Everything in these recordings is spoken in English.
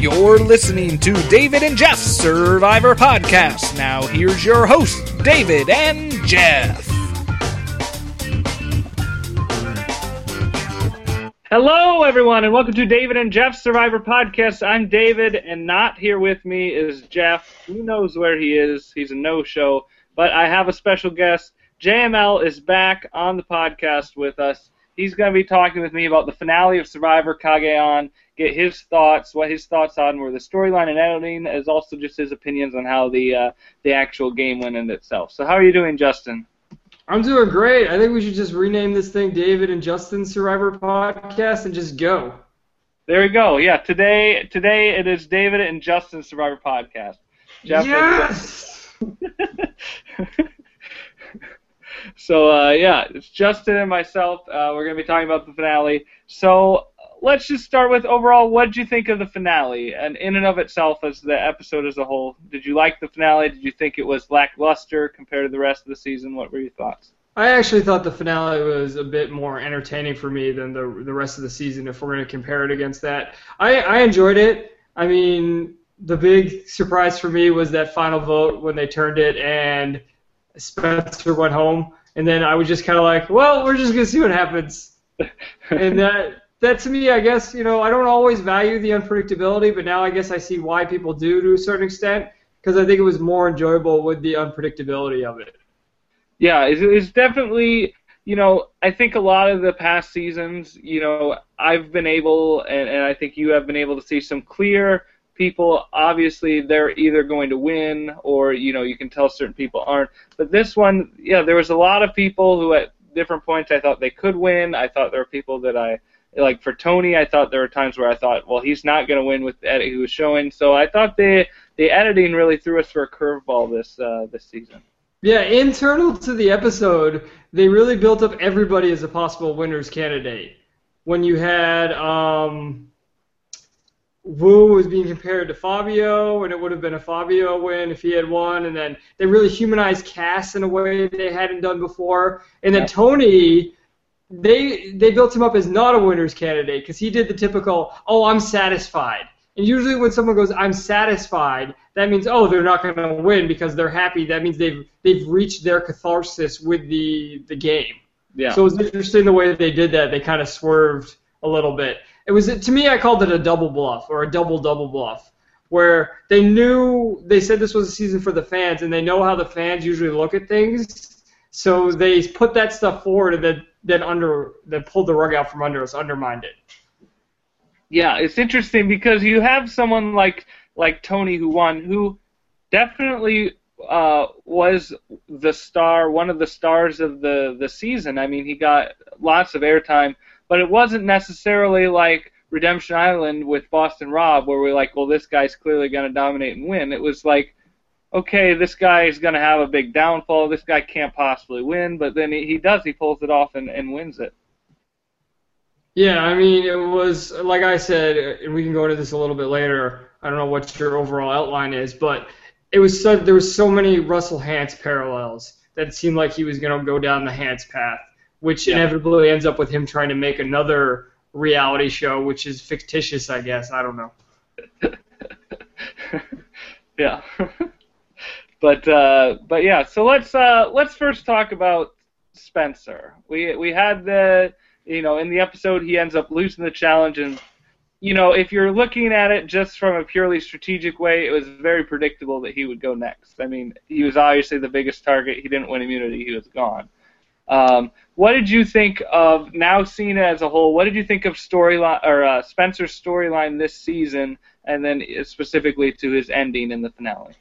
You're listening to David and Jeff's Survivor Podcast. Now, here's your host, David and Jeff. Hello, everyone, and welcome to David and Jeff's Survivor Podcast. I'm David, and not here with me is Jeff. Who knows where he is? He's a no-show, but I have a special guest. JML is back on the podcast with us. He's going to be talking with me about the finale of Survivor Cagayan, get his thoughts, what his thoughts on were the storyline and editing, as also just his opinions on how the uh, the actual game went in itself. So, how are you doing, Justin? I'm doing great. I think we should just rename this thing David and Justin Survivor Podcast and just go. There we go. Yeah, today today it is David and Justin Survivor Podcast. Jeff yes. so uh, yeah, it's Justin and myself. Uh, we're gonna be talking about the finale. So let's just start with overall. What did you think of the finale, and in and of itself as the episode as a whole? Did you like the finale? Did you think it was lackluster compared to the rest of the season? What were your thoughts? I actually thought the finale was a bit more entertaining for me than the the rest of the season. If we're going to compare it against that, I I enjoyed it. I mean, the big surprise for me was that final vote when they turned it and Spencer went home, and then I was just kind of like, well, we're just gonna see what happens, and that that to me, I guess, you know, I don't always value the unpredictability, but now I guess I see why people do to a certain extent because I think it was more enjoyable with the unpredictability of it. Yeah, it's, it's definitely, you know, I think a lot of the past seasons, you know, I've been able, and, and I think you have been able to see some clear people. Obviously, they're either going to win or, you know, you can tell certain people aren't. But this one, yeah, there was a lot of people who at different points I thought they could win. I thought there were people that I like for Tony, I thought there were times where I thought, well, he's not going to win with the edit he was showing. So I thought the the editing really threw us for a curveball this uh, this season. Yeah, internal to the episode, they really built up everybody as a possible winners candidate. When you had um, Woo was being compared to Fabio, and it would have been a Fabio win if he had won, and then they really humanized Kass in a way they hadn't done before, and then. Tony they they built him up as not a winner's candidate because he did the typical, oh, I'm satisfied. And usually when someone goes, I'm satisfied, that means oh they're not going to win because they're happy. That means they've they've reached their catharsis with the the game. Yeah. So it was interesting the way they did that. They kind of swerved a little bit. It was to me I called it a double bluff or a double double bluff where they knew they said this was a season for the fans and they know how the fans usually look at things. So they put that stuff forward and then then under that pulled the rug out from under us, undermined it. Yeah, it's interesting because you have someone like like Tony who won, who definitely uh, was the star, one of the stars of the the season. I mean, he got lots of airtime, but it wasn't necessarily like Redemption Island with Boston Rob, where we're like, well, this guy's clearly going to dominate and win. It was like okay, this guy is going to have a big downfall. This guy can't possibly win, but then he, he does. He pulls it off and, and wins it. Yeah, I mean, it was like I said, and we can go into this a little bit later. I don't know what your overall outline is, but it was so there was so many Russell Hantz parallels that it seemed like he was going to go down the Hantz path, which yeah. inevitably ends up with him trying to make another reality show, which is fictitious, I guess. I don't know. yeah. But uh, but yeah, so let's uh, let's first talk about Spencer. We we had the you know in the episode he ends up losing the challenge and you know if you're looking at it just from a purely strategic way, it was very predictable that he would go next. I mean, he was obviously the biggest target. He didn't win immunity. He was gone. Um, what did you think of now seeing it as a whole? What did you think of storyline or uh, Spencer's storyline this season, and then specifically to his ending in the finale?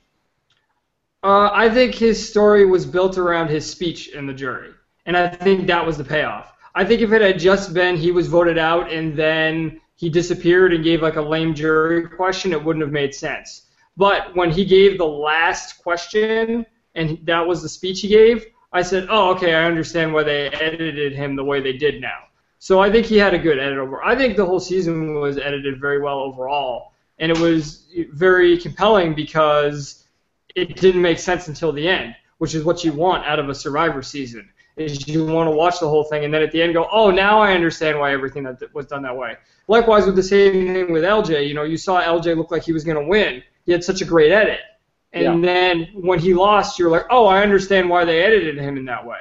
Uh, I think his story was built around his speech in the jury, and I think that was the payoff. I think if it had just been he was voted out and then he disappeared and gave like a lame jury question, it wouldn't have made sense. But when he gave the last question and that was the speech he gave, I said, "Oh, okay, I understand why they edited him the way they did now." So I think he had a good edit over. I think the whole season was edited very well overall, and it was very compelling because it didn't make sense until the end, which is what you want out of a Survivor season. is you want to watch the whole thing and then at the end go, oh, now I understand why everything that was done that way. Likewise with the same thing with LJ, you know, you saw LJ look like he was going to win. He had such a great edit. And yeah. then when he lost, you're like, oh, I understand why they edited him in that way.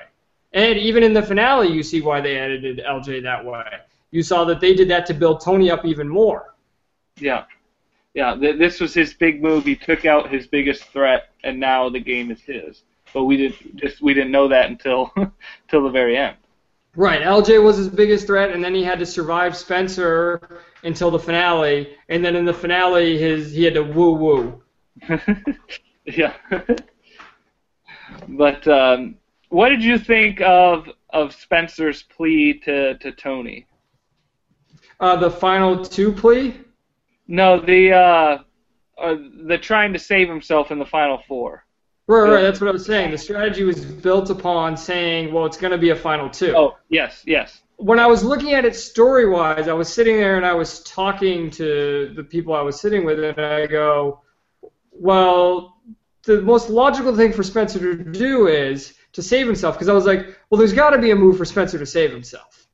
And even in the finale, you see why they edited LJ that way. You saw that they did that to build Tony up even more. Yeah. Yeah, th- this was his big move. He took out his biggest threat, and now the game is his. But we didn't just we didn't know that until until the very end. Right, LJ was his biggest threat, and then he had to survive Spencer until the finale, and then in the finale, his he had to woo woo. yeah. but um, what did you think of of Spencer's plea to, to Tony? Uh, the final two plea? No, the uh, uh, the trying to save himself in the final four. Right, right. That's what I was saying. The strategy was built upon saying, well, it's going to be a final two. Oh, yes, yes. When I was looking at it story wise, I was sitting there and I was talking to the people I was sitting with, and I go, well, the most logical thing for Spencer to do is to save himself, because I was like, well, there's got to be a move for Spencer to save himself.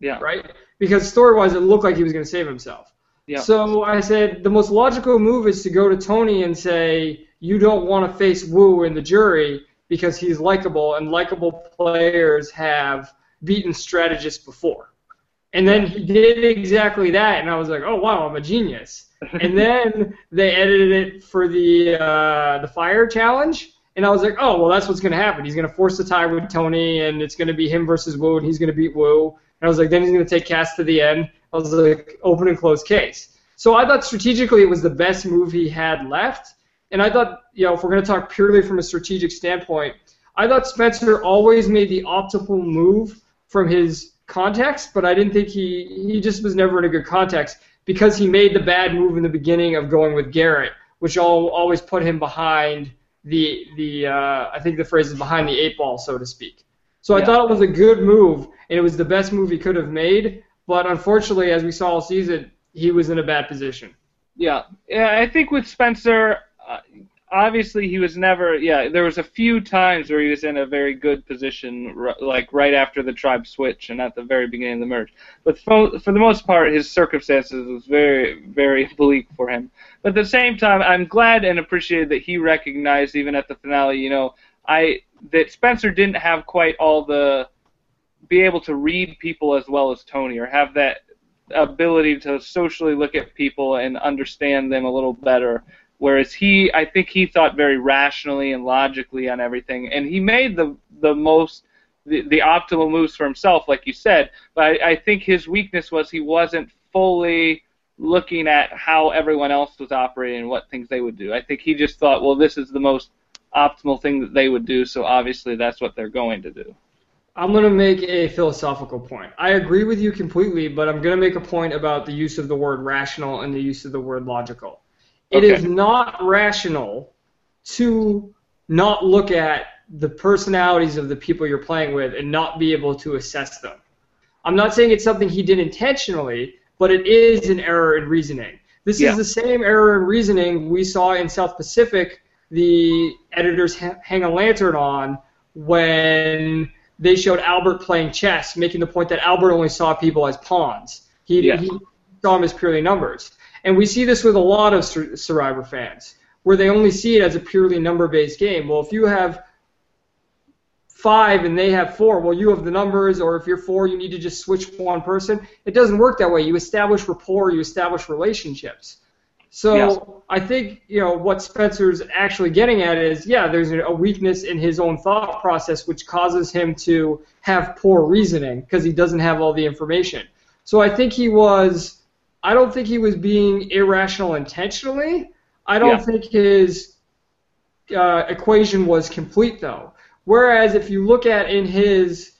Yeah. Right? Because story wise, it looked like he was going to save himself. Yeah. So I said the most logical move is to go to Tony and say you don't want to face Woo in the jury because he's likable and likable players have beaten strategists before. And then he did exactly that, and I was like, oh wow, I'm a genius. and then they edited it for the uh, the fire challenge, and I was like, oh well, that's what's going to happen. He's going to force the tie with Tony, and it's going to be him versus Woo, and he's going to beat Woo. And I was like, then he's going to take Kass to the end. I was like, open and close case. So I thought strategically it was the best move he had left. And I thought, you know, if we're going to talk purely from a strategic standpoint, I thought Spencer always made the optimal move from his context, but I didn't think he he just was never in a good context because he made the bad move in the beginning of going with Garrett, which all, always put him behind the the uh, I think the phrase is behind the eight ball, so to speak. So yeah. I thought it was a good move, and it was the best move he could have made. But unfortunately, as we saw all season, he was in a bad position. Yeah, yeah. I think with Spencer, uh, obviously he was never. Yeah, there was a few times where he was in a very good position, like right after the tribe switch and at the very beginning of the merge. But for, for the most part, his circumstances was very, very bleak for him. But at the same time, I'm glad and appreciated that he recognized, even at the finale, you know, I that Spencer didn't have quite all the be able to read people as well as Tony, or have that ability to socially look at people and understand them a little better. Whereas he, I think he thought very rationally and logically on everything, and he made the the most the, the optimal moves for himself, like you said. But I, I think his weakness was he wasn't fully looking at how everyone else was operating and what things they would do. I think he just thought, well, this is the most optimal thing that they would do, so obviously that's what they're going to do. I'm going to make a philosophical point. I agree with you completely, but I'm going to make a point about the use of the word rational and the use of the word logical. It okay. is not rational to not look at the personalities of the people you're playing with and not be able to assess them. I'm not saying it's something he did intentionally, but it is an error in reasoning. This yeah. is the same error in reasoning we saw in South Pacific the editors ha- hang a lantern on when they showed Albert playing chess, making the point that Albert only saw people as pawns. He, yeah. he saw them as purely numbers. And we see this with a lot of Sur- Survivor fans, where they only see it as a purely number-based game. Well, if you have five and they have four, well, you have the numbers, or if you're four, you need to just switch one person. It doesn't work that way. You establish rapport, you establish relationships. So yes. I think you know what Spencer's actually getting at is yeah, there's a weakness in his own thought process which causes him to have poor reasoning because he doesn't have all the information. So I think he was I don't think he was being irrational intentionally. I don't yeah. think his uh, equation was complete though. Whereas if you look at in his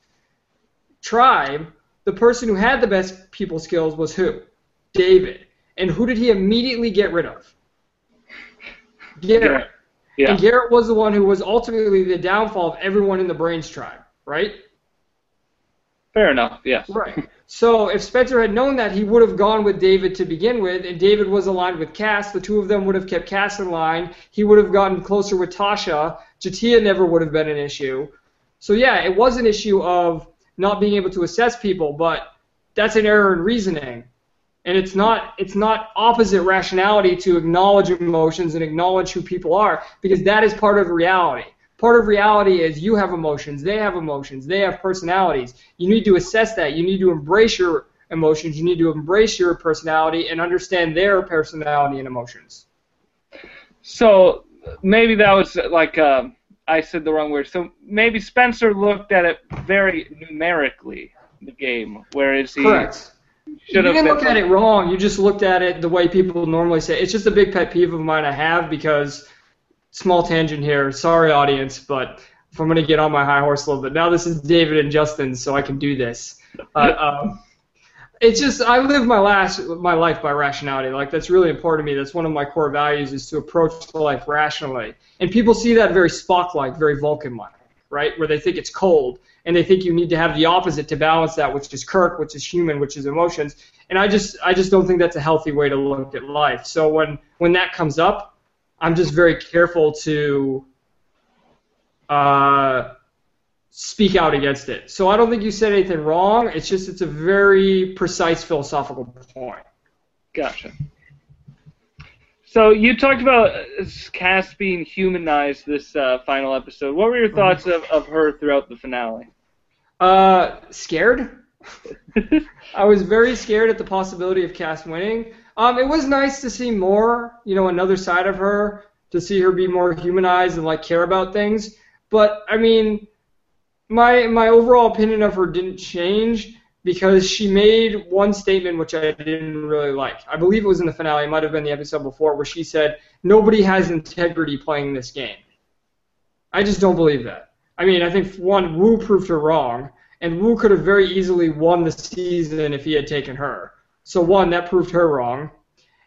tribe, the person who had the best people skills was who? David. And who did he immediately get rid of? Garrett. Yeah. And Garrett was the one who was ultimately the downfall of everyone in the Brains tribe, right? Fair enough, yes. Right. So if Spencer had known that, he would have gone with David to begin with, and David was aligned with Kass. The two of them would have kept Kass in line. He would have gotten closer with Tasha. J'Tia never would have been an issue. So yeah, it was an issue of not being able to assess people, but that's an error in reasoning. And it's not it's not opposite rationality to acknowledge emotions and acknowledge who people are because that is part of reality. Part of reality is you have emotions, they have emotions, they have personalities. You need to assess that. You need to embrace your emotions. You need to embrace your personality and understand their personality and emotions. So maybe that was like uh, I said the wrong word. So maybe Spencer looked at it very numerically, the game, whereas he Correct. Should you didn't look at it wrong. You just looked at it the way people normally say. It's just a big pet peeve of mine I have because small tangent here. Sorry, audience, but if I'm gonna get on my high horse a little bit, now this is David and Justin, so I can do this. Uh, um, it's just I live my last my life by rationality. Like that's really important to me. That's one of my core values is to approach life rationally. And people see that very Spock-like, very Vulcan-like, right? Where they think it's cold, and they think you need to have the opposite to balance that, which is Kirk, which is human, which is emotions. And I just I just don't think that's a healthy way to look at life. So when when that comes up, I'm just very careful to uh, speak out against it. So I don't think you said anything wrong. It's just it's a very precise philosophical point. Gotcha. So you talked about uh, Kass being humanized this uh, final episode. What were your thoughts of, of her throughout the finale? Uh, scared. I was very scared at the possibility of Kass winning. Um, it was nice to see more, you know, another side of her, to see her be more humanized and like care about things. But I mean, my my overall opinion of her didn't change because she made one statement which I didn't really like. I believe it was in the finale, it might have been the episode before, where she said, Nobody has integrity playing this game. I just don't believe that. I mean, I think one, Woo proved her wrong, and Woo could have very easily won the season if he had taken her. So one, that proved her wrong.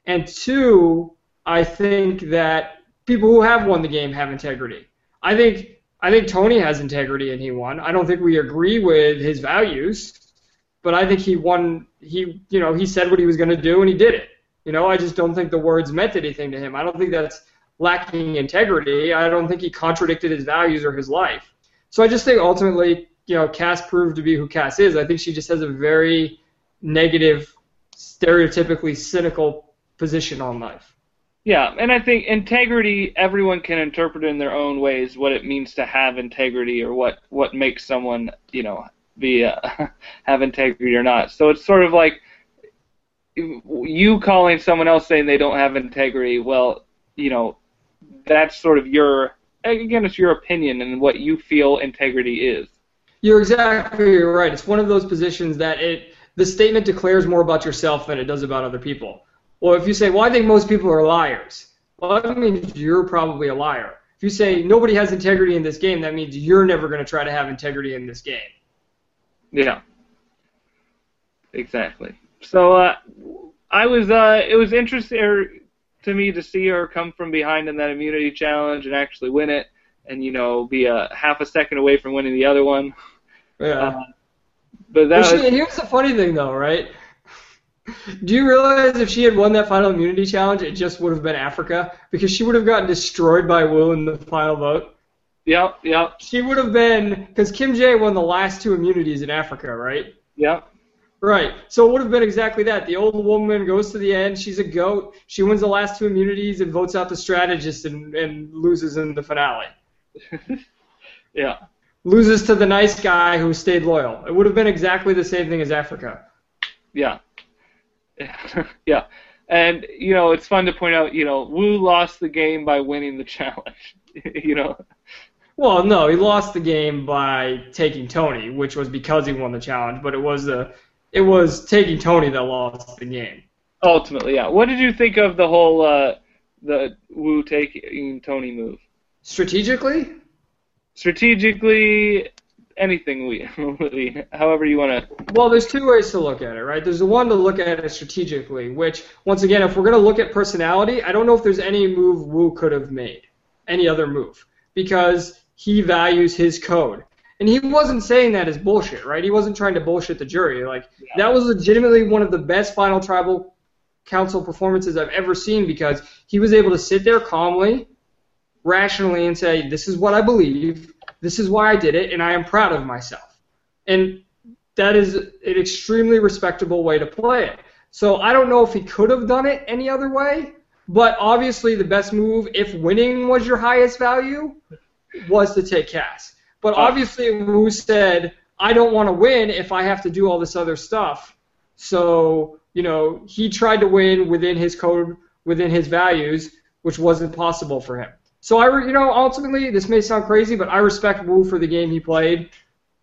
And two, I think that people who have won the game have integrity. I think I think Tony has integrity and he won. I don't think we agree with his values, but I think he won. He, you know, he said what he was going to do and he did it. You know, I just don't think the words meant anything to him. I don't think that's lacking integrity. I don't think he contradicted his values or his life. So I just think ultimately, you know, Kass proved to be who Kass is. I think she just has a very negative, stereotypically cynical position on life. Yeah, and I think integrity, everyone can interpret in their own ways what it means to have integrity or what, what makes someone, you know, be uh, have integrity or not. So it's sort of like you calling someone else saying they don't have integrity. Well, you know, that's sort of your again, it's your opinion and what you feel integrity is. You're exactly right. It's one of those positions that it the statement declares more about yourself than it does about other people. Well, if you say, well, I think most people are liars, well, that means you're probably a liar. If you say nobody has integrity in this game, that means you're never going to try to have integrity in this game. Yeah. Exactly. So uh, I was, uh, it was interesting to me to see her come from behind in that immunity challenge and actually win it, and you know, be a half a second away from winning the other one. Yeah. Uh, but that Well, was, she, here's the funny thing, though, right? Do you realize if she had won that final immunity challenge, it just would have been Africa because she would have gotten destroyed by Woo in the final vote. Yep, yep, She would have been because Kim Jae won the last two immunities in Africa, right? yep. Right. So it would have been exactly that. The old woman goes to the end. She's a goat. She wins the last two immunities and votes out the strategist and, and loses in the finale. Yeah. Loses to the nice guy who stayed loyal. It would have been exactly the same thing as Africa. Yeah. yeah. And, you know, it's fun to point out, you know, Woo lost the game by winning the challenge. you know? Well, no, he lost the game by taking Tony, which was because he won the challenge. But it was the it was taking Tony that lost the game. Ultimately, yeah. What did you think of the whole, uh, the Woo taking Tony move? Strategically, Strategically, anything we, we however you want to. Well, there's two ways to look at it, right? There's the one to look at it strategically, which, once again, if we're going to look at personality, I don't know if there's any move Woo could have made, any other move, because he values his code. And he wasn't saying that as bullshit, right? He wasn't trying to bullshit the jury. Like, that was legitimately one of the best final tribal council performances I've ever seen because he was able to sit there calmly, rationally, and say, this is what I believe. This is why I did it, and I am proud of myself. And that is an extremely respectable way to play it. So I don't know if he could have done it any other way, but obviously the best move, if winning was your highest value, was to take Kass. But obviously Woo said, I don't want to win if I have to do all this other stuff. So, you know, he tried to win within his code, within his values, which wasn't possible for him. So I, you know, ultimately, this may sound crazy, but I respect Woo for the game he played.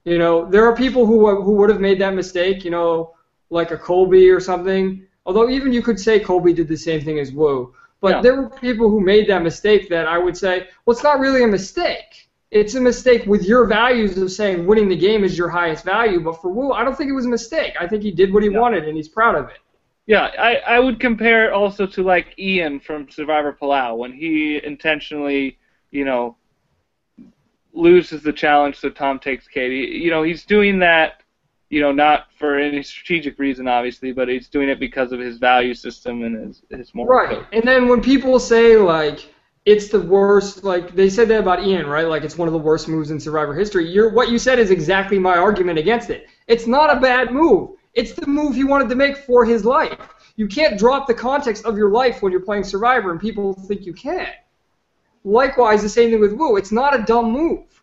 You know, there are people who who would have made that mistake. You know, like a Colby or something. Although even you could say Colby did the same thing as Woo. But Yeah. there were people who made that mistake that I would say, well, it's not really a mistake. It's a mistake with your values of saying winning the game is your highest value. But for Woo, I don't think it was a mistake. I think he did what he Yeah. wanted and he's proud of it. Yeah, I, I would compare it also to like Ian from Survivor Palau when he intentionally, you know, loses the challenge so Tom takes Katie. You know, he's doing that, you know, not for any strategic reason obviously, but he's doing it because of his value system and his his moral Right. code. And then when people say like it's the worst, like they said that about Ian, right? Like it's one of the worst moves in Survivor history. You're, what you said is exactly my argument against it. It's not a bad move. It's the move he wanted to make for his life. You can't drop the context of your life when you're playing Survivor, and people think you can. Likewise, the same thing with Woo. It's not a dumb move.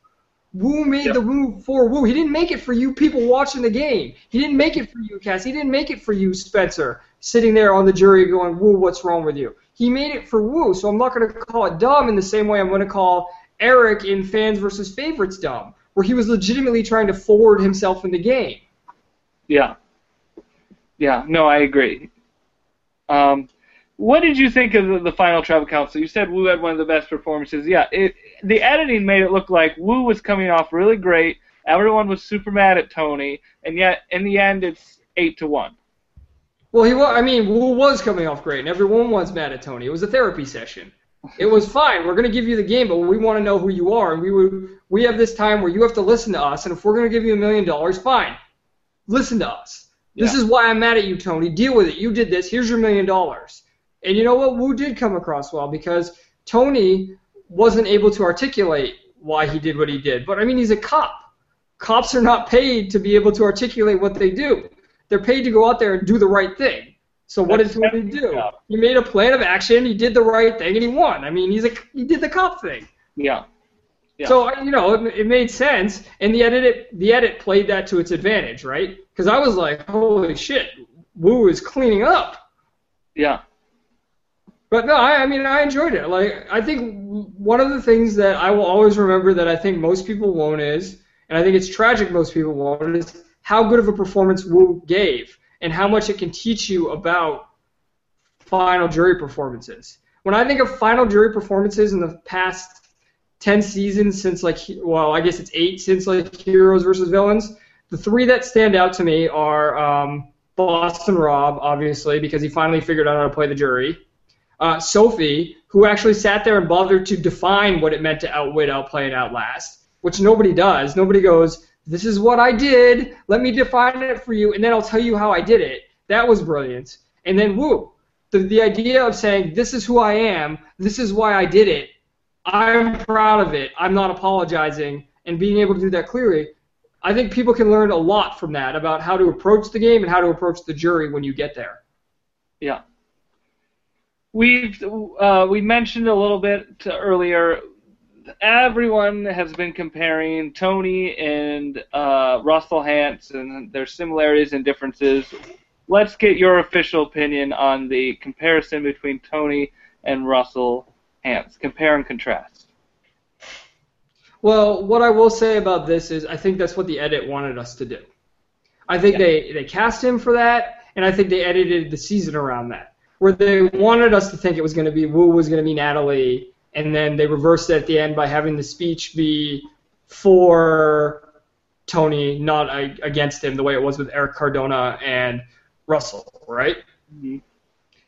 Woo made Yep. the move for Woo. He didn't make it for you people watching the game. He didn't make it for you, Kass. He didn't make it for you, Spencer, sitting there on the jury going, Woo, what's wrong with you? He made it for Woo, so I'm not going to call it dumb in the same way I'm going to call Erik in Fans versus Favorites dumb, where he was legitimately trying to forward himself in the game. Yeah. Yeah, no, I agree. Um, what did you think of the, the final tribal council? You said Woo had one of the best performances. Yeah, it, the editing made it look like Woo was coming off really great. Everyone was super mad at Tony, and yet in the end, it's eight to one. Well, he was. I mean, Woo was coming off great, and everyone was mad at Tony. It was a therapy session. It was fine. We're going to give you the game, but we want to know who you are, and we would. We have this time where you have to listen to us, and if we're going to give you a million dollars, fine. Listen to us. This Yeah. is why I'm mad at you, Tony. Deal with it. You did this. Here's your million dollars. And you know what? Woo did come across well because Tony wasn't able to articulate why he did what he did. But I mean, he's a cop. Cops are not paid to be able to articulate what they do. They're paid to go out there and do the right thing. So what That's did he do? job. He made a plan of action. He did the right thing, and he won. I mean, he's a he did the cop thing. Yeah. Yeah. So you know, it, it made sense, and the edit it, the edit played that to its advantage, right? Because I was like, holy shit, Woo is cleaning up. Yeah. But no, I, I mean, I enjoyed it. Like, I think one of the things that I will always remember that I think most people won't is, and I think it's tragic most people won't, is how good of a performance Woo gave and how much it can teach you about final jury performances. When I think of final jury performances in the past 10 seasons since, like, well, I guess it's eight since, like, Heroes versus Villains, the three that stand out to me are um, Boston Rob, obviously, because he finally figured out how to play the jury uh, Sophie, who actually sat there and bothered to define what it meant to outwit, outplay, and outlast, which nobody does. Nobody goes, "This is what I did. Let me define it for you, and then I'll tell you how I did it." That was brilliant. And then Woo, the the idea of saying, "This is who I am. This is why I did it. I'm proud of it. I'm not apologizing," and being able to do that clearly. I think people can learn a lot from that about how to approach the game and how to approach the jury when you get there. Yeah. We've uh, we mentioned a little bit earlier. Everyone has been comparing Tony and uh, Russell Hantz and their similarities and differences. Let's get your official opinion on the comparison between Tony and Russell Hantz. Compare and contrast. Well, what I will say about this is I think that's what the edit wanted us to do. I think Yeah. they, they cast him for that, and I think they edited the season around that. Where they wanted us to think it was going to be Woo was going to be Natalie, and then they reversed it at the end by having the speech be for Tony, not uh, against him, the way it was with Erik Cardona and Russell, right?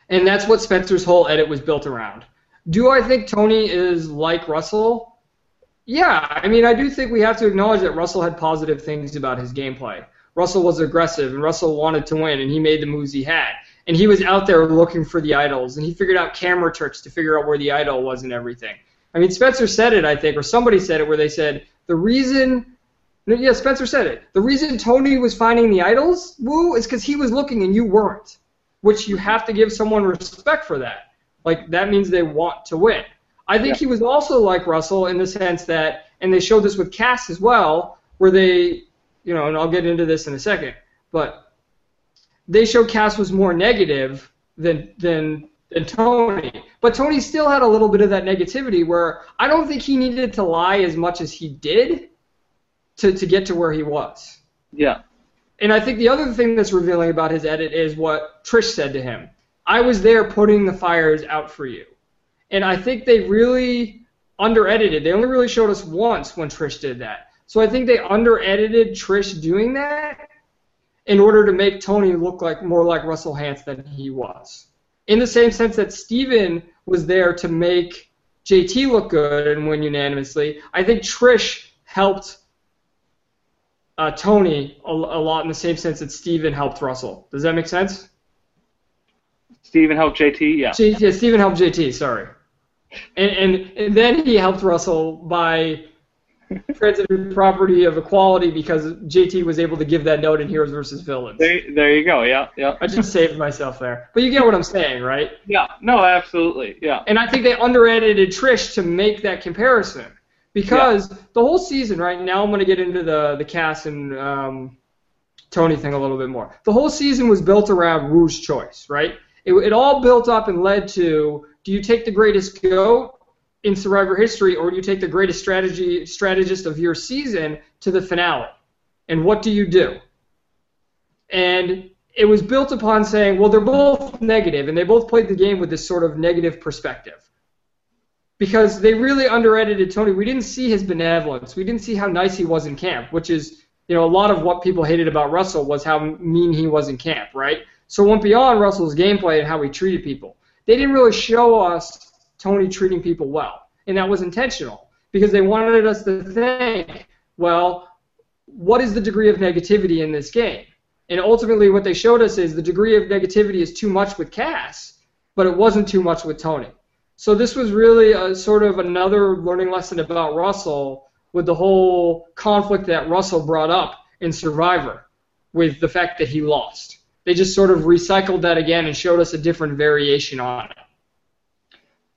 And that's what Spencer's whole edit was built around. Do I think Tony is like Russell? Yeah, I mean, I do think we have to acknowledge that Russell had positive things about his gameplay. Russell was aggressive, and Russell wanted to win, and he made the moves he had. And he was out there looking for the idols, and he figured out camera tricks to figure out where the idol was and everything. I mean, Spencer said it, I think, or somebody said it, where they said the reason yeah, Spencer said it. The reason Tony was finding the idols, woo, is because he was looking and you weren't. Which you have to give someone respect for that. Like that means they want to win. I think yeah. he was also like Russell in the sense that, and they showed this with Kass as well, where they, you know, and I'll get into this in a second, but they showed Kass was more negative than than than Tony. But Tony still had a little bit of that negativity where I don't think he needed to lie as much as he did to, to get to where he was. Yeah. And I think the other thing that's revealing about his edit is what Trish said to him. I was there putting the fires out for you. And I think they really under edited. They only really showed us once when Trish did that. So I think they under edited Trish doing that in order to make Tony look like more like Russell Hantz than he was. In the same sense that Stephen was there to make JT look good and win unanimously, I think Trish helped uh, Tony a, a, lot in the same sense that Stephen helped Russell. Does that make sense? Stephen helped JT, yeah. Yeah, Stephen helped JT, sorry. And, and, and then he helped Russell by transitive property of equality because JT was able to give that note in Heroes versus Villains. There, there you go. Yeah, yeah. I just saved myself there, but you get what I'm saying, right? Yeah. No, absolutely. Yeah. And I think they under-edited Trish to make that comparison because yeah. the whole season, right now, I'm going to get into the the Kass and um, Tony thing a little bit more. The whole season was built around Woo's choice, right? It, it all built up and led to: do you take the greatest goat in Survivor history, or do you take the greatest strategy strategist of your season to the finale? And what do you do? And it was built upon saying, well, they're both negative, and they both played the game with this sort of negative perspective because they really underedited Tony. We didn't see his benevolence. We didn't see how nice he was in camp, which is, you know, a lot of what people hated about Russell was how mean he was in camp, right? So it went beyond Russell's gameplay and how he treated people. They didn't really show us Tony treating people well, and that was intentional because they wanted us to think, well, what is the degree of negativity in this game? And ultimately, what they showed us is the degree of negativity is too much with Kass, but it wasn't too much with Tony. So this was really a sort of another learning lesson about Russell with the whole conflict that Russell brought up in Survivor with the fact that he lost. They just sort of recycled that again and showed us a different variation on it.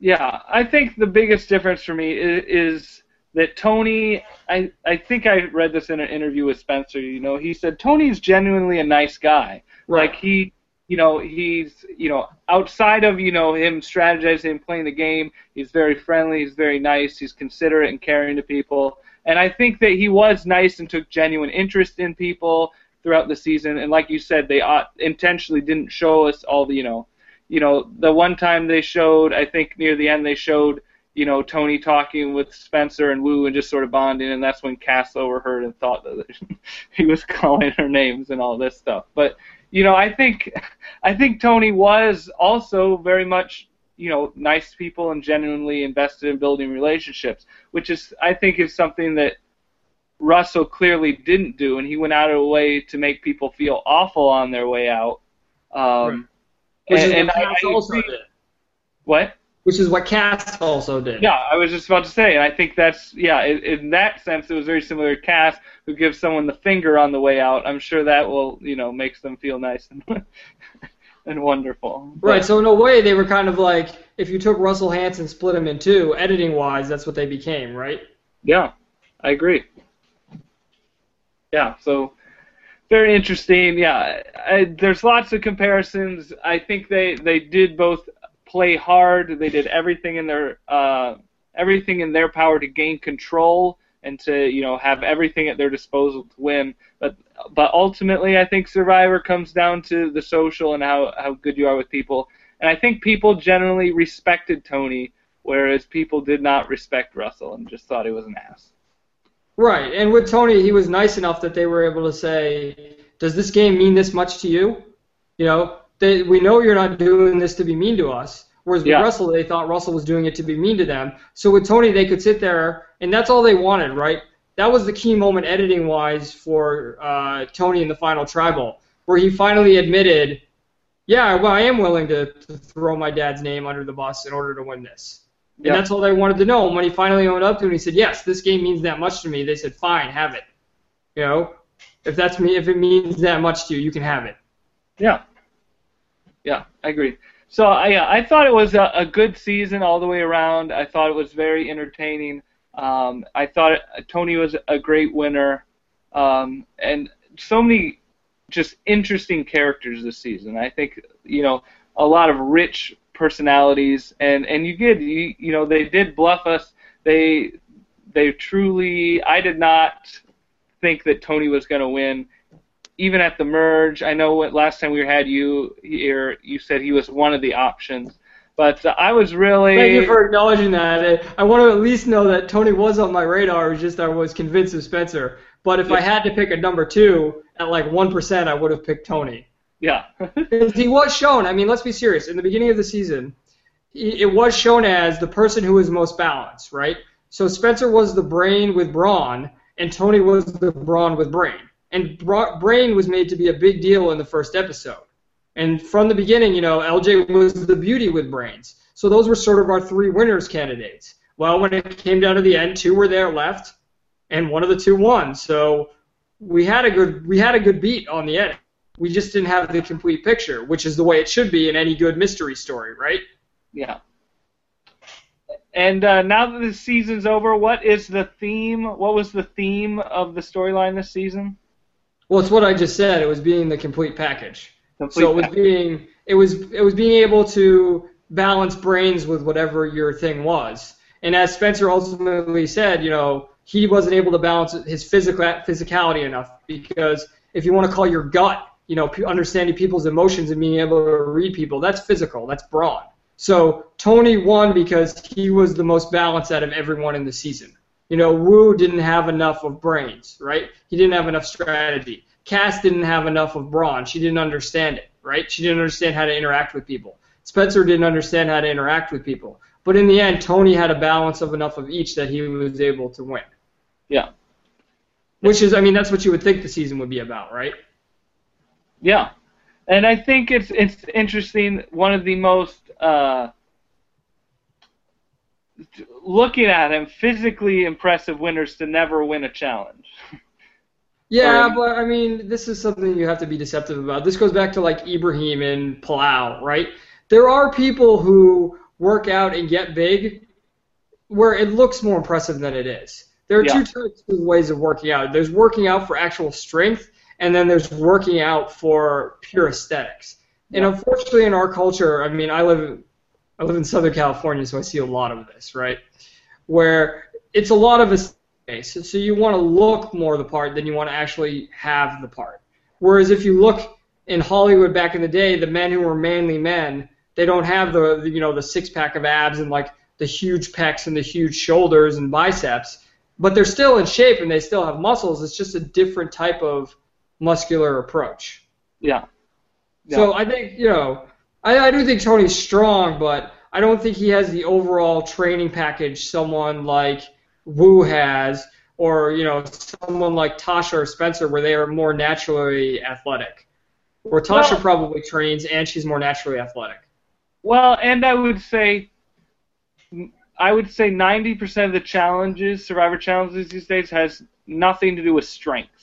Yeah, I think the biggest difference for me is, is that Tony. I I think I read this in an interview with Spencer. You know, he said Tony's genuinely a nice guy. Right. Like he you know, he's, you know, outside of, you know, him strategizing and playing the game, he's very friendly, he's very nice, he's considerate and caring to people. And I think that he was nice and took genuine interest in people throughout the season. And like you said, they intentionally didn't show us all the, you know, you know, the one time they showed, I think near the end they showed, you know, Tony talking with Spencer and Woo and just sort of bonding, and that's when Kass overheard and thought that he was calling her names and all this stuff. But you know, I think I think Tony was also very much you know nice people and genuinely invested in building relationships, which is I think is something that Russell clearly didn't do, and he went out of the way to make people feel awful on their way out. Um, right. Which and, is and I, I also did. What? which is what Kass also did. Yeah, I was just about to say, and I think that's yeah. In, in, that sense, it was very similar to Kass, who gives someone the finger on the way out. I'm sure that will you know makes them feel nice and and wonderful. But, right. So in a way, they were kind of like if you took Russell Hantz, split him in two, editing wise, that's what they became, right? Yeah, I agree. Yeah. So very interesting. Yeah, I, there's lots of comparisons. I think they they did both play hard. They did everything in their uh, everything in their power to gain control and to you know have everything at their disposal to win. But but ultimately, I think Survivor comes down to the social and how how good you are with people. And I think people generally respected Tony, whereas people did not respect Russell and just thought he was an ass. Right, and with Tony, he was nice enough that they were able to say, "Does this game mean this much to you?" You know, they, we know you're not doing this to be mean to us. Whereas with. Russell, they thought Russell was doing it to be mean to them. So with Tony, they could sit there, and that's all they wanted, right? That was the key moment editing wise for uh, Tony in the final tribal, where he finally admitted, yeah, well, I am willing to, to throw my dad's name under the bus in order to win this. And Yeah. that's all they wanted to know. And when he finally owned up to it, he said, "Yes, this game means that much to me." They said, "Fine, have it." You know, if that's me, if it means that much to you, you can have it. Yeah. Yeah, I agree. So I, I thought it was a, a good season all the way around. I thought it was very entertaining. Um, I thought Tony was a great winner, um, and so many just interesting characters this season. I think you know a lot of rich personalities, and and you did you, you know they did bluff us. They they truly. I did not think that Tony was going to win even at the merge, I know what last time we had you here, you said he was one of the options, but uh, I was really Thank you for acknowledging that. I want to at least know that Tony was on my radar. It was just I was convinced of Spencer. But if I had to pick a number two at like one percent, I would have picked Tony. Yeah, he was shown. I mean, let's be serious. In the beginning of the season, he, it was shown as the person who was most balanced, right? So Spencer was the brain with brawn, and Tony was the brawn with brain. And bra- brain was made to be a big deal in the first episode. And from the beginning, you know, LJ was the beauty with brains. So those were sort of our three winners candidates. Well, when it came down to the end, two were there left, and one of the two won. So we had a good we had a good beat on the end. We just didn't have the complete picture, which is the way it should be in any good mystery story, right? yeah. And uh, now that the season's over, what is the theme? What was the theme of the storyline this season? Well, it's what I just said. It was being the complete package. Complete so it was package. being it was it was being able to balance brains with whatever your thing was. And as Spencer ultimately said, you know, he wasn't able to balance his physical physicality enough because if you want to call your gut, you know, understanding people's emotions and being able to read people, that's physical, that's brawn. So Tony won because he was the most balanced out of everyone in the season. You know, Woo didn't have enough of brains, right? He didn't have enough strategy. Kass didn't have enough of brawn. She didn't understand it, right? She didn't understand how to interact with people. Spencer didn't understand how to interact with people. But in the end, Tony had a balance of enough of each that he was able to win. Yeah. Which is, I mean, that's what you would think the season would be about, right? Yeah, and I think it's it's interesting. One of the most uh, looking at him physically impressive winners to never win a challenge. Yeah, Or- but I mean, this is something you have to be deceptive about. This goes back to like Ibrehem and Palau, right? There are people who work out and get big where it looks more impressive than it is. There are Yeah. two types of ways of working out. There's working out for actual strength, and then there's working out for pure aesthetics. And unfortunately, in our culture, I mean, I live I live in Southern California, so I see a lot of this, right? Where it's a lot of aesthetics. So you want to look more the part than you want to actually have the part. Whereas if you look in Hollywood back in the day, the men who were manly men, they don't have the the, you know the six pack of abs and like the huge pecs and the huge shoulders and biceps, but they're still in shape and they still have muscles. It's just a different type of muscular approach. Yeah. So I think you know, I, I do think Tony's strong, but I don't think he has the overall training package someone like Woo has, or you know, someone like Tasha or Spencer, where they are more naturally athletic. Where Tasha Well- probably trains and she's more naturally athletic. Well, and I would say, I would say 90% of the challenges, Survivor challenges these days, has nothing to do with strength.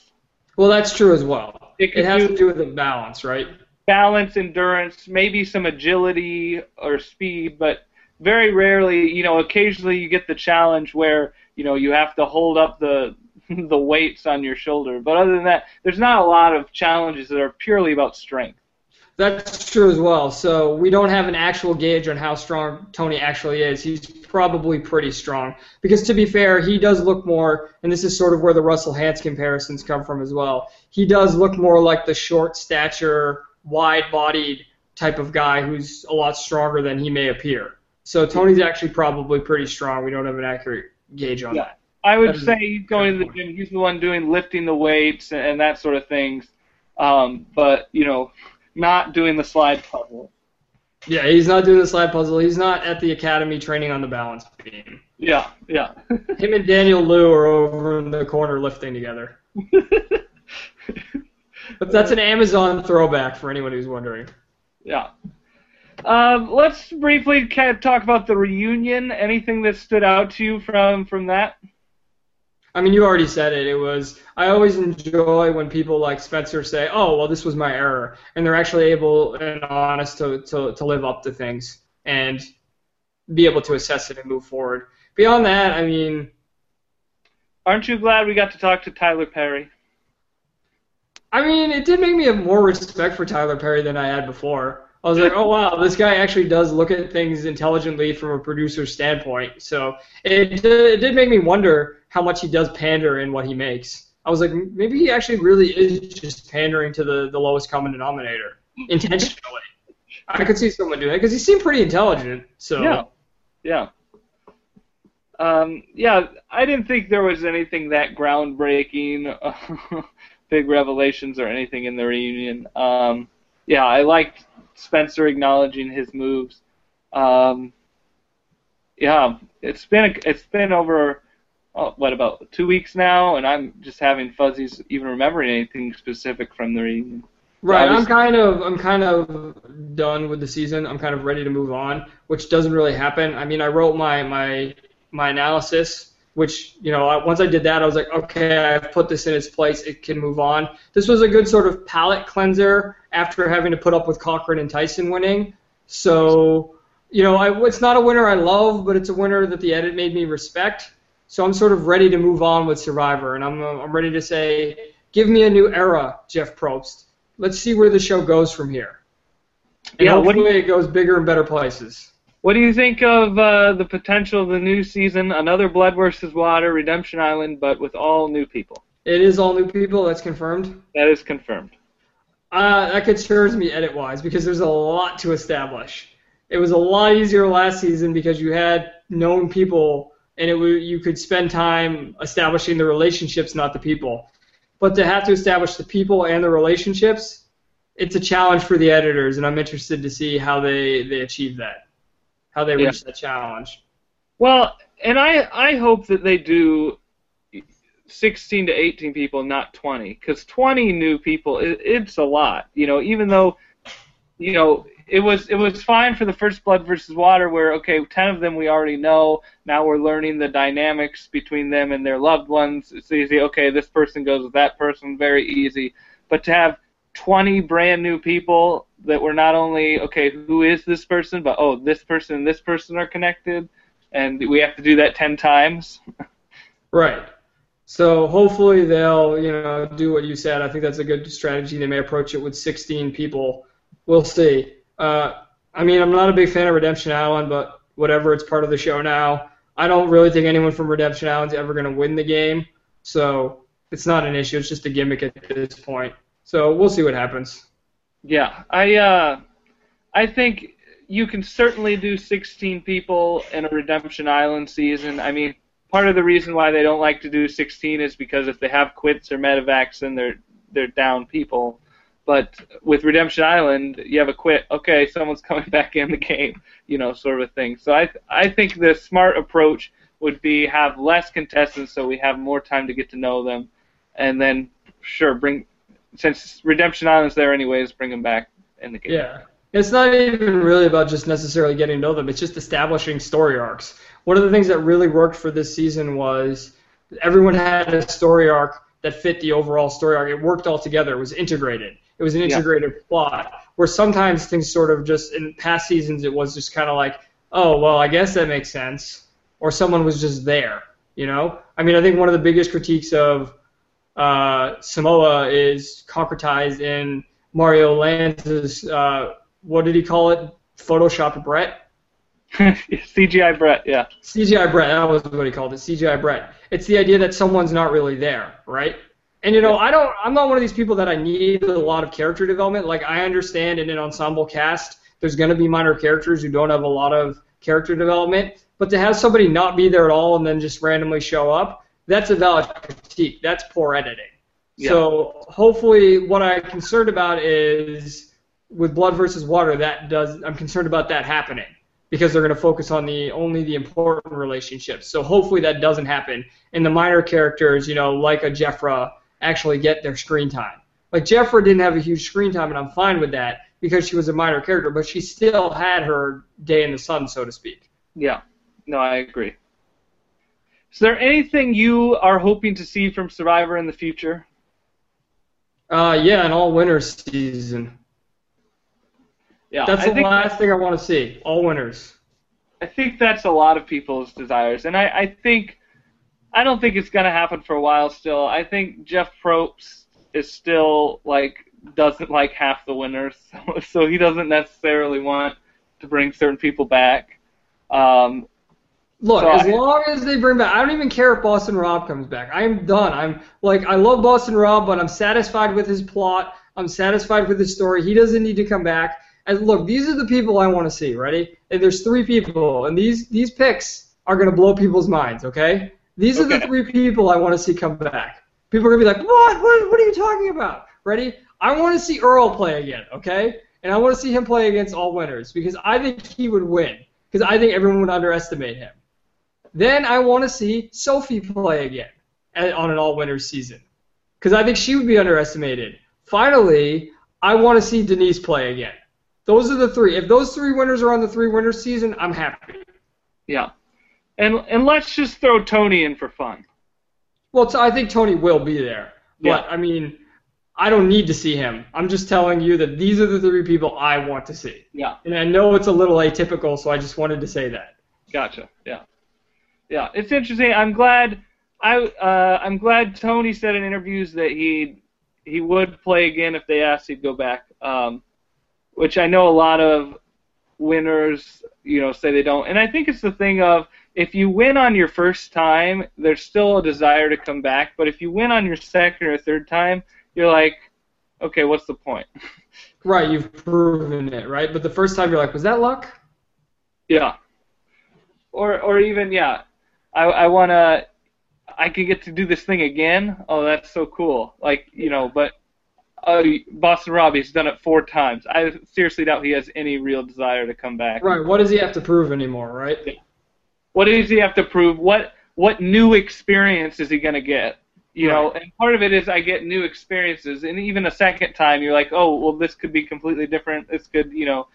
Well, that's true as well. It It has do- to do with the balance, right? Balance, endurance, maybe some agility or speed, but very rarely, you know, occasionally you get the challenge where, you know, you have to hold up the the weights on your shoulder. But other than that, there's not a lot of challenges that are purely about strength. That's true as well. So we don't have an actual gauge on how strong Tony actually is. He's probably pretty strong. Because to be fair, he does look more, and this is sort of where the Russell Hantz comparisons come from as well. He does look more like the short stature, wide-bodied type of guy who's a lot stronger than he may appear. So Tony's actually probably pretty strong. We don't have an accurate gauge on Yeah. that. I would That say he's going to the gym. He's the one doing lifting the weights and, and that sort of things. Um, but you know, not doing the slide puzzle. Yeah, he's not doing the slide puzzle. He's not at the academy training on the balance beam. Yeah, yeah. Him and Daniel Lue are over in the corner lifting together. But that's an Amazon throwback for anyone who's wondering. yeah. Um, let's briefly kind of talk about the reunion. Anything that stood out to you from from that? I mean, you already said it. It was. I always enjoy when people like Spencer say, "Oh, well, this was my error," and they're actually able and honest to to, to live up to things and be able to assess it and move forward. Beyond that, I mean, aren't you glad we got to talk to Tyler Perry? I mean, it did make me have more respect for Tyler Perry than I had before. I was like, oh wow, this guy actually does look at things intelligently from a producer's standpoint. So it, it did make me wonder how much he does pander in what he makes. I was like, maybe he actually really is just pandering to the, the lowest common denominator intentionally. I could see someone doing it because he seemed pretty intelligent. So yeah, yeah, um, yeah. I didn't think there was anything that groundbreaking, big revelations or anything in the reunion. Um, yeah, I liked Spencer acknowledging his moves. Um, yeah, it's been it's been over oh, what about two weeks now, and I'm just having fuzzies even remembering anything specific from the reunion. Right, I'm kind of I'm kind of done with the season. I'm kind of ready to move on, which doesn't really happen. I mean, I wrote my my my analysis, which you know once I did that, I was like, okay, I've put this in its place. It can move on. This was a good sort of palate cleanser after having to put up with Cochran and Tyson winning. So you know, I, it's not a winner I love, but it's a winner that the edit made me respect. So I'm sort of ready to move on with Survivor, and I'm I'm ready to say, give me a new era, Jeff Probst let's see where the show goes from here. And yeah, hopefully what you, it goes bigger and better places. What do you think of uh, the potential of the new season? Another Blood versus Water, Redemption Island, but with all new people. It is all new people. That's confirmed. That is confirmed. Uh, that concerns me edit wise because there's a lot to establish. It was a lot easier last season because you had known people and it you could spend time establishing the relationships, not the people. But to have to establish the people and the relationships, it's a challenge for the editors, and I'm interested to see how they, they achieve that, how they reach that challenge. Well, and I I hope that they do 16 to 18 people, not 20, because 20 new people, it, it's a lot. You know, even though, you know, it was it was fine for the first Blood versus Water, where okay, ten of them we already know. Now we're learning the dynamics between them and their loved ones. It's easy. Okay, this person goes with that person, very easy. But to have 20 brand new people that were not only okay, who is this person, but oh, this person and this person are connected, and we have to do that 10 times. right. So hopefully they'll, you know, do what you said. I think that's a good strategy. They may approach it with 16 people. We'll see. Uh, I mean, I'm not a big fan of Redemption Island, but whatever, it's part of the show now. I don't really think anyone from Redemption Island's ever going to win the game, so it's not an issue. It's just a gimmick at this point. So we'll see what happens. Yeah, I uh, I think you can certainly do 16 people in a Redemption Island season. I mean, part of the reason why they don't like to do 16 is because if they have quits or medevacs, then they're they're down people. But with Redemption Island, you have a quit. Okay, someone's coming back in the game, you know, sort of thing. So I I think the smart approach would be have less contestants so we have more time to get to know them, and then sure bring since Redemption Island's there anyways, bring them back in the game. Yeah. It's not even really about just necessarily getting to know them. It's just establishing story arcs. One of the things that really worked for this season was everyone had a story arc that fit the overall story arc. It worked all together. It was integrated. It was an integrated yeah. plot. Where sometimes things sort of just in past seasons it was just kind of like, oh well, I guess that makes sense, or someone was just there. You know, I mean, I think one of the biggest critiques of uh, Samoa is concretized in Mario Lanza's uh, what did he call it? Photoshop Brett. CGI Brett, yeah. CGI Brett, that was what he called it. CGI Brett. It's the idea that someone's not really there, right? And you know, I don't. I'm not one of these people that I need a lot of character development. Like I understand in an ensemble cast, there's going to be minor characters who don't have a lot of character development. But to have somebody not be there at all and then just randomly show up, that's a valid critique. That's poor editing. Yeah. So hopefully, what I'm concerned about is with Blood versus Water. That does. I'm concerned about that happening because they're going to focus on the only the important relationships. So hopefully that doesn't happen. And the minor characters, you know, like a Jefra actually get their screen time. Like Jefra didn't have a huge screen time, and I'm fine with that. because she was a minor character, but she still had her day in the sun, so to speak. Yeah. No, I agree. Is there anything you are hoping to see from Survivor in the future? Uh, yeah, an all winners season. Yeah, That's I the last thing I want to see. All winners. I think that's a lot of people's desires, and I, I think I don't think it's gonna happen for a while still. I think Jeff Probst is still like doesn't like half the winners, so, so he doesn't necessarily want to bring certain people back. Um, Look, So as I- long as they bring back, I don't even care if Boston Rob comes back. I am done. I'm like, I love Boston Rob, but I'm satisfied with his plot. I'm satisfied with his story. He doesn't need to come back. And look, these are the people I want to see. Ready? And there's three people, and these these picks are gonna blow people's minds. Okay? These are the three people I want to see come back. People are gonna be like, what? What? What are you talking about? Ready? I want to see Earl play again. Okay? And I want to see him play against all winners because I think he would win. Because I think everyone would underestimate him. Then I want to see Sophie play again at- on an all winners season because I think she would be underestimated. Finally, I want to see Denise play again. Those are the three. If those three winners are on the three winners season, I'm happy. yeah, and and let's just throw Tony in for fun. Well, t- I think Tony will be there, but Yeah. I mean, I don't need to see him. I'm just telling you that these are the three people I want to see. Yeah, And I know it's a little atypical, so I just wanted to say that. gotcha. Yeah, yeah, it's interesting. I'm glad. I uh, I'm glad Tony said in interviews that he he would play again if they asked he'd go back. Um, which I know a lot of winners, you know, say they don't. And I think it's the thing of if you win on your first time, there's still a desire to come back. But if you win on your second or third time, you're like, okay, what's the point? Right, you've proven it, right? But the first time you're like, was that luck? Yeah. Or or even yeah, I I wanna I could get to do this thing again. Oh, that's so cool. Like you know, but uh, Boston Robbie's done it four times. I seriously doubt he has any real desire to come back. Right, what does he have to prove anymore, right? What does he have to prove? What what new experience is he gonna get? You know, and part of it is I get new experiences, and even a second time, you're like, oh, well, this could be completely different. This could, you know,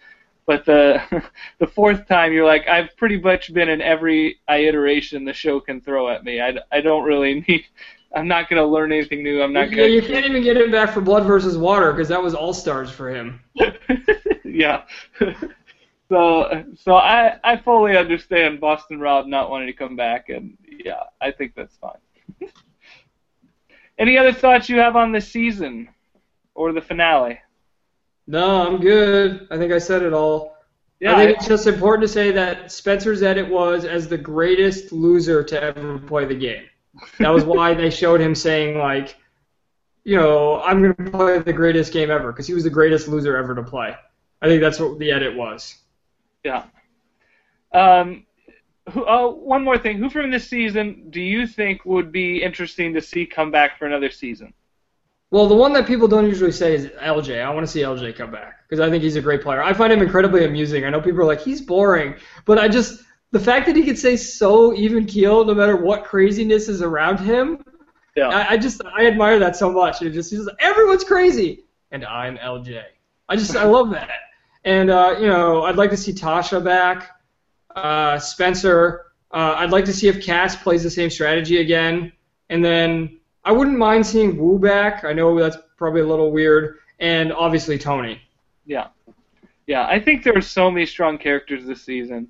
but the the fourth time, you're like, I've pretty much been in every iteration the show can throw at me. I, I don't really need. I'm not gonna learn anything new. I'm not Yeah, you can't even get him back for Blood versus Water because that was all stars for him. yeah. So so I I fully understand Boston Rob not wanting to come back, and yeah, I think that's fine. Any other thoughts you have on this season or the finale? No, I'm good. I think I said it all. Yeah, I think it's just important to say that Spencer's edit was as the greatest loser to ever play the game. That was why they showed him saying like, you know, I'm going to play the greatest game ever because he was the greatest loser ever to play. I think that's what the edit was. Yeah. Um, who, oh, one more thing. Who from this season do you think would be interesting to see come back for another season? Well, the one that people don't usually say is LJ. I want to see LJ come back because I think he's a great player. I find him incredibly amusing. I know people are like, he's boring, but I just the fact that he could stay so even keel no matter what craziness is around him. Yeah. I, I just I admire that so much. It just he's like, everyone's crazy, and I'm LJ. I just I love that. And uh, you know, I'd like to see Tasha back, uh, Spencer. Uh, I'd like to see if Kass plays the same strategy again, and then I wouldn't mind seeing Woo back. I know that's probably a little weird, and obviously Tony. Yeah, yeah. I think there are so many strong characters this season,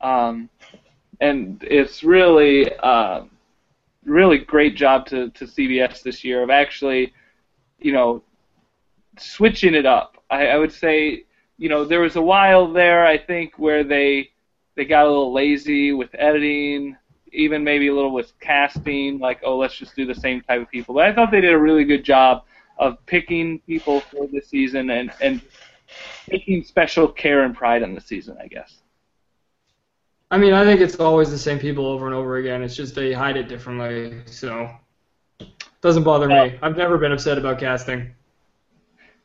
um, and it's really, uh, really great job to, to CBS this year of actually, you know, switching it up. I, I would say, you know, there was a while there I think where they they got a little lazy with editing, even maybe a little with casting, like oh let's just do the same type of people. But I thought they did a really good job of picking people for the season and and taking special care and pride in the season, I guess. I mean, I think it's always the same people over and over again. It's just they hide it differently, so doesn't bother me. I've never been upset about casting.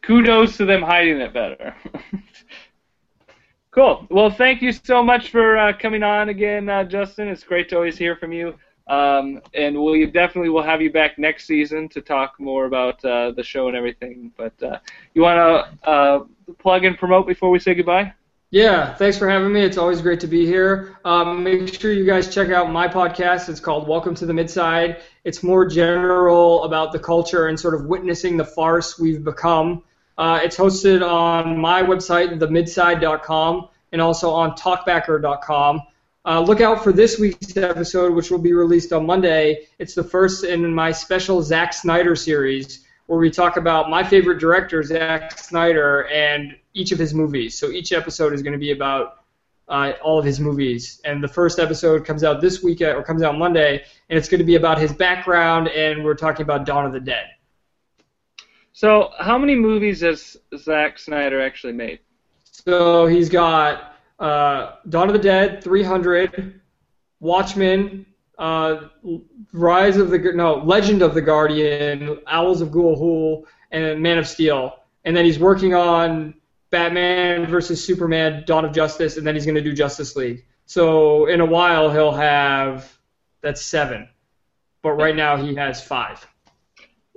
Kudos to them hiding it better. cool. Well, thank you so much for uh, coming on again, uh, Justin. It's great to always hear from you. Um, and we definitely will have you back next season to talk more about uh, the show and everything. But uh, you want to uh, plug and promote before we say goodbye? Yeah, thanks for having me. It's always great to be here. Um, make sure you guys check out my podcast. It's called Welcome to the Midside. It's more general about the culture and sort of witnessing the farce we've become. Uh, it's hosted on my website, themidside.com, and also on talkbacker.com. Uh, look out for this week's episode, which will be released on Monday. It's the first in my special Zack Snyder series, where we talk about my favorite director, Zack Snyder, and each of his movies. So each episode is going to be about uh, all of his movies. And the first episode comes out this week, or comes out Monday, and it's going to be about his background, and we're talking about Dawn of the Dead. So, how many movies has Zack Snyder actually made? So he's got uh, Dawn of the Dead, 300, Watchmen, uh, Rise of the no Legend of the Guardian, Owls of Ga'Hoole, and Man of Steel. And then he's working on Batman versus Superman, Dawn of Justice, and then he's going to do Justice League. So in a while he'll have that's seven, but right now he has five.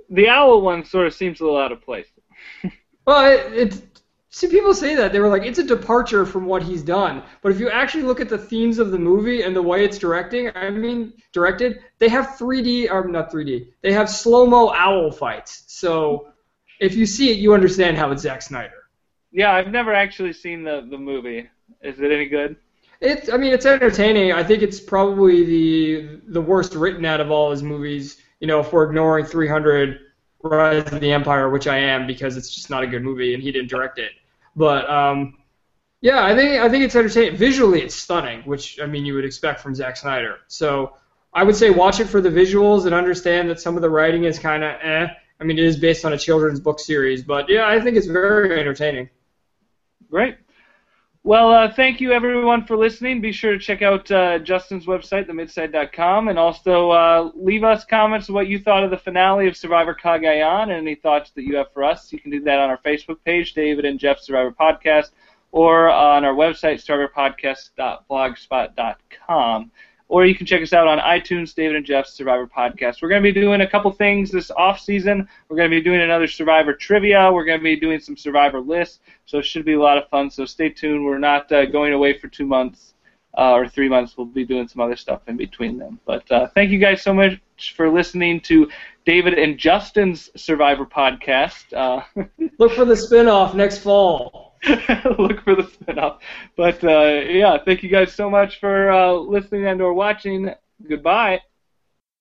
The owl one sort of seems a little out of place. well, it, it's see people say that they were like it's a departure from what he's done, but if you actually look at the themes of the movie and the way it's directing, I mean directed, they have 3D or not 3D, they have slow mo owl fights. So if you see it, you understand how it's Zack Snyder. Yeah, I've never actually seen the the movie. Is it any good? It, I mean, it's entertaining. I think it's probably the the worst written out of all his movies. You know, if we're ignoring 300, Rise of the Empire, which I am because it's just not a good movie and he didn't direct it. But um, yeah, I think I think it's entertaining. Visually, it's stunning, which I mean you would expect from Zack Snyder. So I would say watch it for the visuals and understand that some of the writing is kind of eh. I mean, it is based on a children's book series, but yeah, I think it's very entertaining. Great. Well, uh, thank you everyone for listening. Be sure to check out uh, Justin's website, themidside.com, and also uh, leave us comments what you thought of the finale of Survivor Cagayan and any thoughts that you have for us. You can do that on our Facebook page, David and Jeff Survivor Podcast, or on our website, survivorpodcast.blogspot.com or you can check us out on iTunes, David and Jeff's Survivor Podcast. We're going to be doing a couple things this off season. We're going to be doing another Survivor trivia. We're going to be doing some Survivor lists, so it should be a lot of fun. So stay tuned. We're not uh, going away for two months uh, or three months. We'll be doing some other stuff in between them. But uh, thank you guys so much for listening to David and Justin's Survivor Podcast. Uh, Look for the spinoff next fall. look for the spinoff. But uh, yeah, thank you guys so much for uh, listening and or watching. Goodbye.